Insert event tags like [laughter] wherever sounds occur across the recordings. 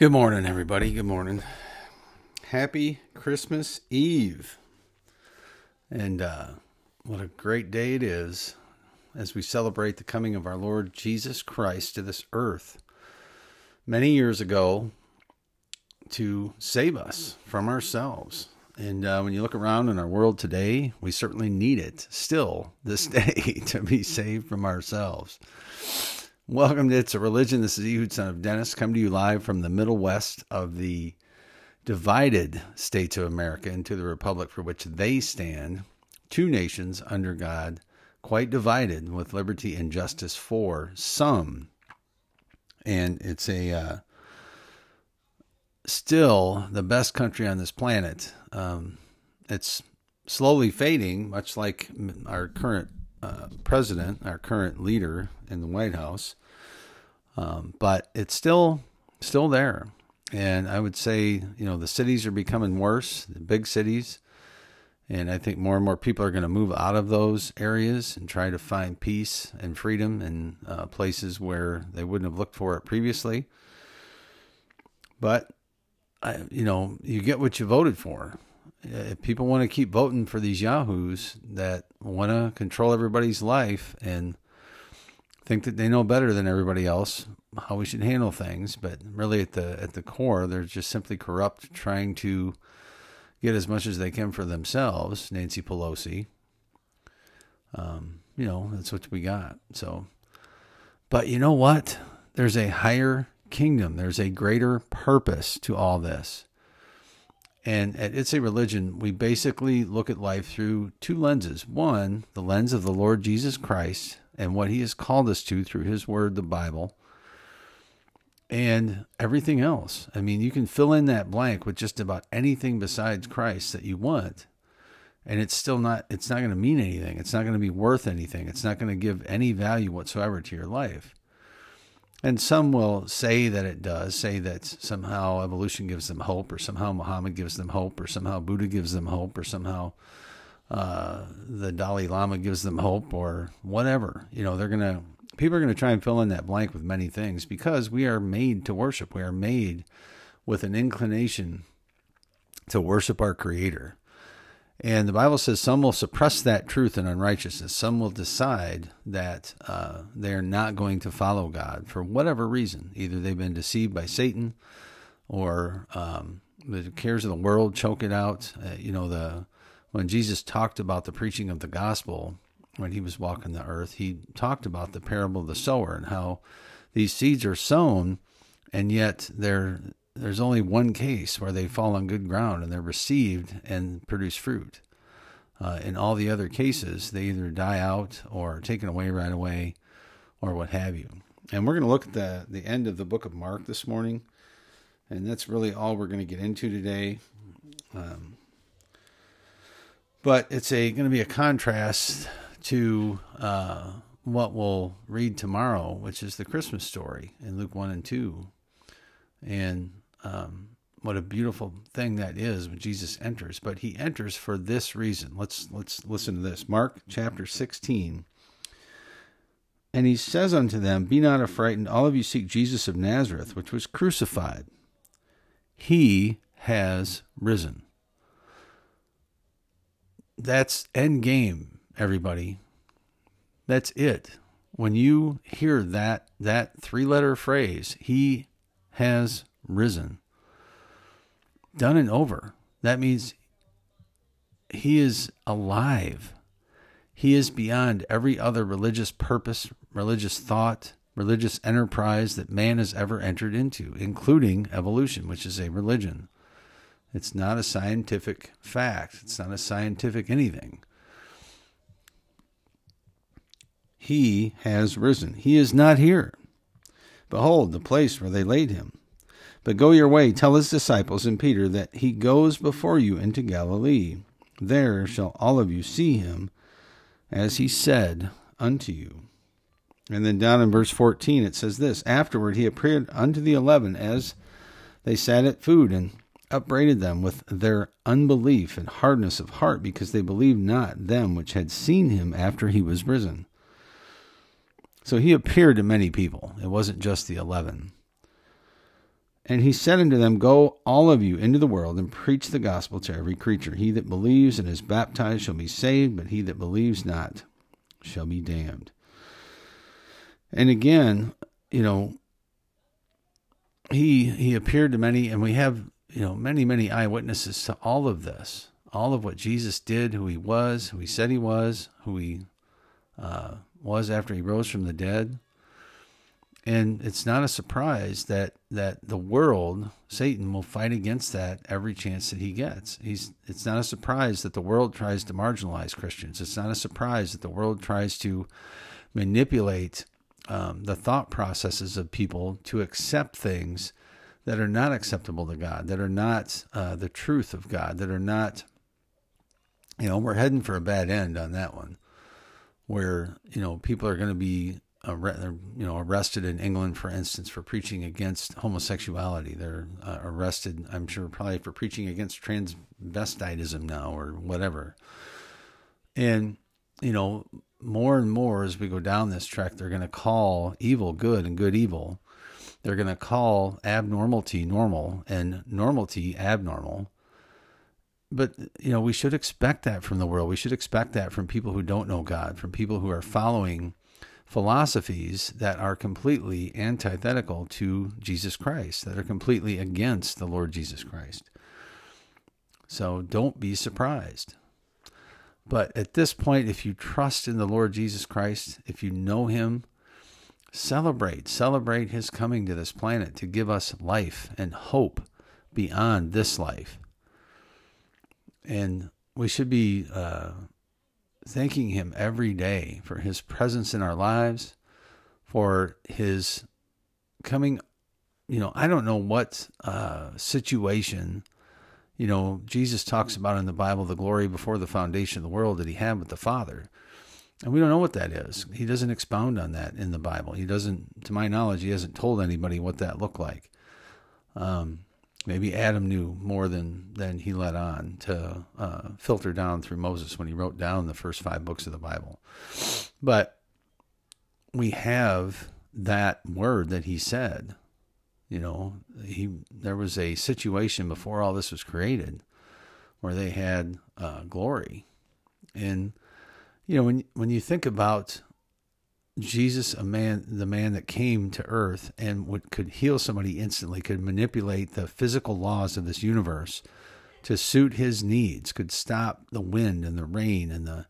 Good morning, everybody. Good morning. Happy Christmas Eve. And uh, what a great day it is as we celebrate the coming of our Lord Jesus Christ to this earth many years ago to save us from ourselves. And uh, when you look around in our world today, we certainly need it still this [laughs] day to be saved from ourselves. Welcome to It's a Religion. This is Ehud, son of Dennis, come to you live from the Middle West of the divided states of America into the republic for which they stand. Two nations under God, quite divided with liberty and justice for some. And it's a uh, still the best country on this planet. Um, it's slowly fading, much like our current uh, president, our current leader in the White House. Um, but it's still still there, and I would say you know the cities are becoming worse, the big cities, and I think more and more people are going to move out of those areas and try to find peace and freedom in uh, places where they wouldn't have looked for it previously. But I, you know, you get what you voted for. If people want to keep voting for these yahoos that want to control everybody's life and think that they know better than everybody else how we should handle things, but really at the at the core, they're just simply corrupt, trying to get as much as they can for themselves. Nancy Pelosi, um, you know, that's what we got. So, but you know what? There's a higher kingdom. There's a greater purpose to all this. And at It's a Religion, we basically look at life through two lenses. One, the lens of the Lord Jesus Christ and what he has called us to through his word, the Bible, and everything else. I mean, you can fill in that blank with just about anything besides Christ that you want. And it's still not it's not going to mean anything. It's not going to be worth anything. It's not going to give any value whatsoever to your life. And some will say that it does, say that somehow evolution gives them hope, or somehow Muhammad gives them hope, or somehow Buddha gives them hope, or somehow uh, the Dalai Lama gives them hope or whatever. You know, they're going to, people are going to try and fill in that blank with many things because we are made to worship. We are made with an inclination to worship our Creator. And the Bible says some will suppress that truth in unrighteousness. Some will decide that uh, they're not going to follow God for whatever reason. Either they've been deceived by Satan or um, the cares of the world choke it out. Uh, you know, the when Jesus talked about the preaching of the gospel when he was walking the earth, he talked about the parable of the sower and how these seeds are sown, and yet there there's only one case where they fall on good ground and they're received and produce fruit. Uh, in all the other cases, they either die out or are taken away right away, or what have you. And we're going to look at the the end of the book of Mark this morning, and that's really all we're going to get into today. Um, but it's a going to be a contrast to uh, what we'll read tomorrow, which is the Christmas story in Luke one and two, and um, what a beautiful thing that is when Jesus enters. But he enters for this reason. Let's let's listen to this. Mark chapter sixteen. And he says unto them, Be not affrighted, all of you seek Jesus of Nazareth, which was crucified. He has risen that's end game, everybody. That's it. When you hear that that three letter phrase, he has risen. Done and over. That means he is alive. He is beyond every other religious purpose, religious thought, religious enterprise that man has ever entered into, including evolution, which is a religion. It's not a scientific fact. It's not a scientific anything. He has risen. He is not here. Behold, the place where they laid him. But go your way, tell his disciples and Peter that he goes before you into Galilee. There shall all of you see him, as he said unto you. And then down in verse 14 it says this Afterward he appeared unto the eleven as they sat at food, and upbraided them with their unbelief and hardness of heart, because they believed not them which had seen him after he was risen. So he appeared to many people. It wasn't just the eleven. And he said unto them, Go all of you into the world and preach the gospel to every creature. He that believes and is baptized shall be saved, but he that believes not shall be damned. And again, you know, he he appeared to many, and we have you know many many eyewitnesses to all of this, all of what Jesus did, who he was, who he said he was, who he uh, was after he rose from the dead. And it's not a surprise that that the world, Satan, will fight against that every chance that he gets. He's it's not a surprise that the world tries to marginalize Christians. It's not a surprise that the world tries to manipulate um, the thought processes of people to accept things that are not acceptable to God, that are not uh, the truth of God, that are not, you know, we're heading for a bad end on that one, where you know people are going to be you know arrested in England, for instance, for preaching against homosexuality. They're uh, arrested, I'm sure, probably for preaching against transvestitism now or whatever. And you know, more and more as we go down this track, they're going to call evil good and good evil. They're going to call abnormality normal and normality abnormal. But, you know, we should expect that from the world. We should expect that from people who don't know God, from people who are following philosophies that are completely antithetical to Jesus Christ, that are completely against the Lord Jesus Christ. So don't be surprised. But at this point, if you trust in the Lord Jesus Christ, if you know Him, celebrate, celebrate His coming to this planet to give us life and hope beyond this life. And we should be uh, thanking Him every day for His presence in our lives, for His coming. You know, I don't know what uh, situation you know, Jesus talks about in the Bible the glory before the foundation of the world that he had with the Father. And we don't know what that is. He doesn't expound on that in the Bible. He doesn't, to my knowledge, he hasn't told anybody what that looked like. Um, maybe Adam knew more than than he let on to uh, filter down through Moses when he wrote down the first five books of the Bible. But we have that word that he said you know, he there was a situation before all this was created where they had uh, glory, and you know when when you think about Jesus, a man, the man that came to earth and would, could heal somebody instantly, could manipulate the physical laws of this universe to suit his needs, could stop the wind and the rain and the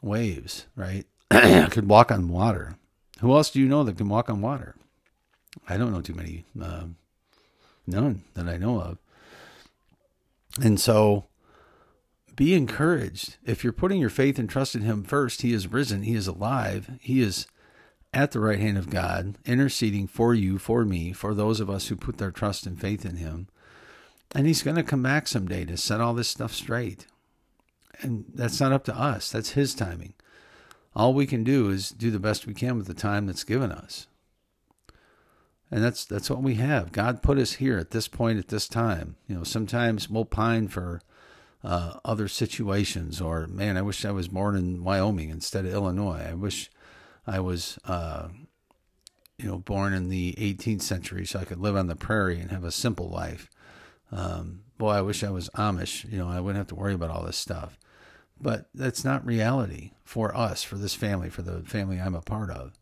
waves, right? [clears throat] could walk on water. Who else do you know that can walk on water? I don't know too many, uh, none that I know of. And so be encouraged. If you're putting your faith and trust in Him first, He is risen, He is alive, He is at the right hand of God, interceding for you, for me, for those of us who put their trust and faith in Him. And He's going to come back someday to set all this stuff straight. And that's not up to us, that's His timing. All we can do is do the best we can with the time that's given us and that's that's what we have. God put us here at this point at this time. You know, sometimes we'll pine for uh, other situations, or man, I wish I was born in Wyoming instead of Illinois. I wish I was, uh, you know, born in the 18th century so I could live on the prairie and have a simple life. Um, boy, I wish I was Amish. You know, I wouldn't have to worry about all this stuff. But that's not reality for us, for this family, for the family I'm a part of.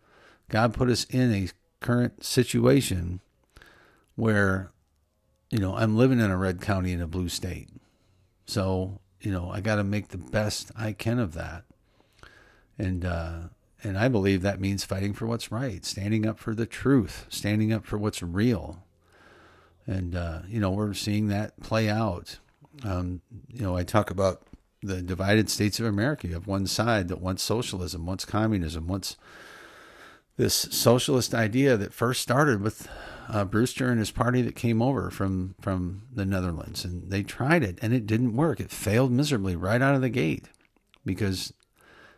God put us in a current situation where, you know, I'm living in a red county in a blue state. So, you know, I got to make the best I can of that. And, uh, and I believe that means fighting for what's right, standing up for the truth, standing up for what's real. And, uh, you know, we're seeing that play out. Um, you know, I talk about the divided states of America. You have one side that wants socialism, wants communism, wants this socialist idea that first started with uh, Brewster and his party that came over from from the Netherlands, and they tried it and it didn't work. It failed miserably right out of the gate because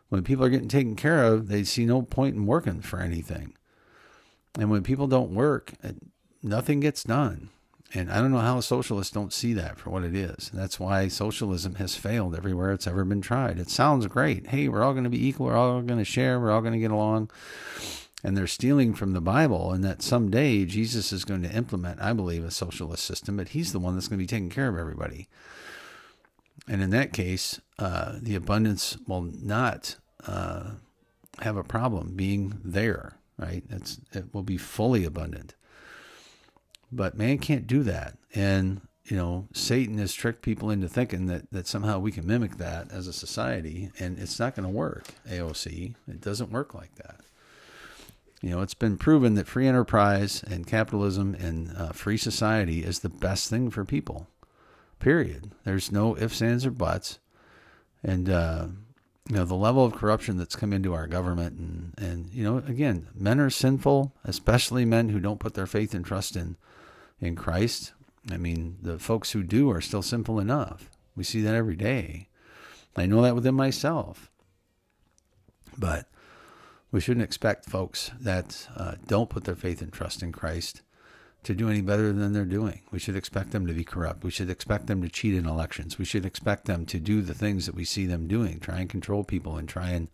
when people are getting taken care of, they see no point in working for anything. And when people don't work, nothing gets done. And I don't know how socialists don't see that for what it is. And that's why socialism has failed everywhere it's ever been tried. It sounds great. Hey, we're all going to be equal. We're all going to share. We're all going to get along and they're stealing from the Bible, and that someday Jesus is going to implement, I believe, a socialist system, but he's the one that's going to be taking care of everybody. And in that case, uh, the abundance will not uh, have a problem being there, right? It's, it will be fully abundant. But man can't do that. And, you know, Satan has tricked people into thinking that, that somehow we can mimic that as a society, and it's not going to work, AOC. It doesn't work like that. You know, it's been proven that free enterprise and capitalism and uh, free society is the best thing for people. Period. There's no ifs, ands, or buts. And uh, you know the level of corruption that's come into our government, and and you know, again, men are sinful, especially men who don't put their faith and trust in in Christ. I mean, the folks who do are still sinful enough. We see that every day. I know that within myself. But we shouldn't expect folks that uh, don't put their faith and trust in Christ to do any better than they're doing. We should expect them to be corrupt. We should expect them to cheat in elections. We should expect them to do the things that we see them doing, try and control people and try and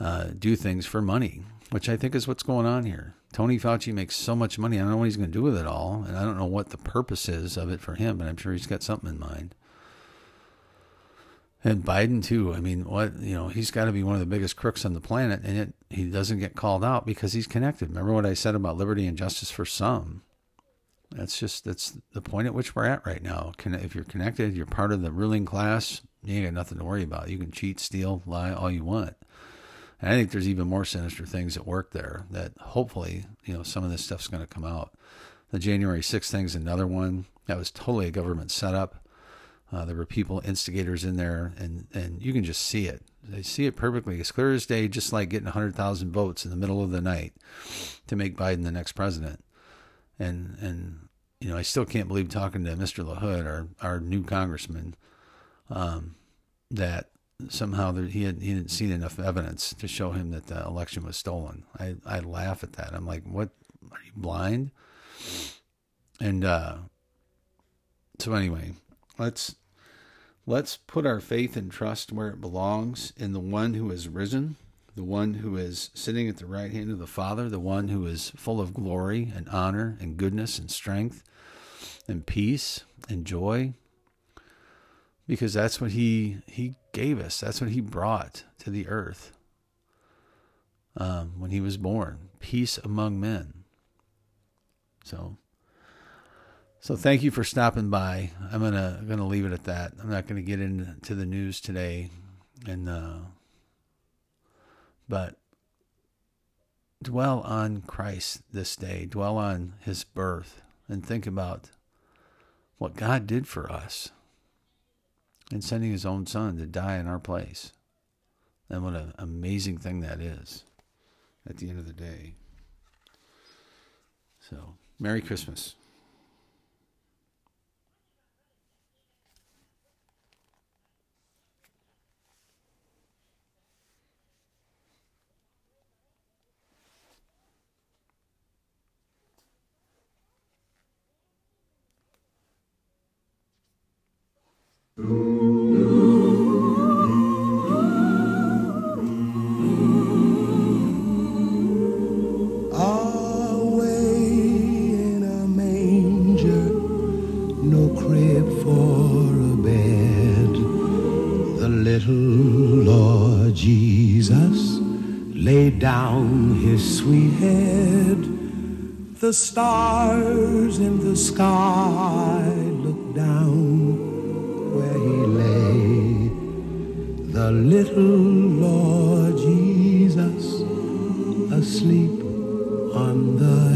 uh, do things for money, which I think is what's going on here. Tony Fauci makes so much money. I don't know what he's going to do with it all, and I don't know what the purpose is of it for him, but I'm sure he's got something in mind. And Biden too. I mean, what you know, he's got to be one of the biggest crooks on the planet, and it, he doesn't get called out because he's connected. Remember what I said about liberty and justice for some? That's just that's the point at which we're at right now. If you're connected, you're part of the ruling class. You ain't got nothing to worry about. You can cheat, steal, lie, all you want. And I think there's even more sinister things at work there. That hopefully, you know, some of this stuff's going to come out. The January 6th thing's another one that was totally a government setup uh, there were people, instigators in there, and, and you can just see it. They see it perfectly, as clear as day, just like getting 100,000 votes in the middle of the night to make Biden the next president. And, and you know, I still can't believe talking to Mr. LaHood, our, our new congressman, um, that somehow there, he, had, he hadn't seen enough evidence to show him that the election was stolen. I, I laugh at that. I'm like, what? Are you blind? And uh, so, anyway, Let's let's put our faith and trust where it belongs in the one who is risen, the one who is sitting at the right hand of the Father, the one who is full of glory and honor and goodness and strength and peace and joy. Because that's what he he gave us. That's what he brought to the earth um, when he was born. Peace among men. So so thank you for stopping by. I'm gonna gonna leave it at that. I'm not gonna get into the news today, and uh, but dwell on Christ this day. Dwell on His birth, and think about what God did for us in sending His own Son to die in our place. And what an amazing thing that is at the end of the day. So, Merry Christmas. The little Lord Jesus laid down his sweet head, the stars in the sky look down where he lay. The little Lord Jesus asleep on the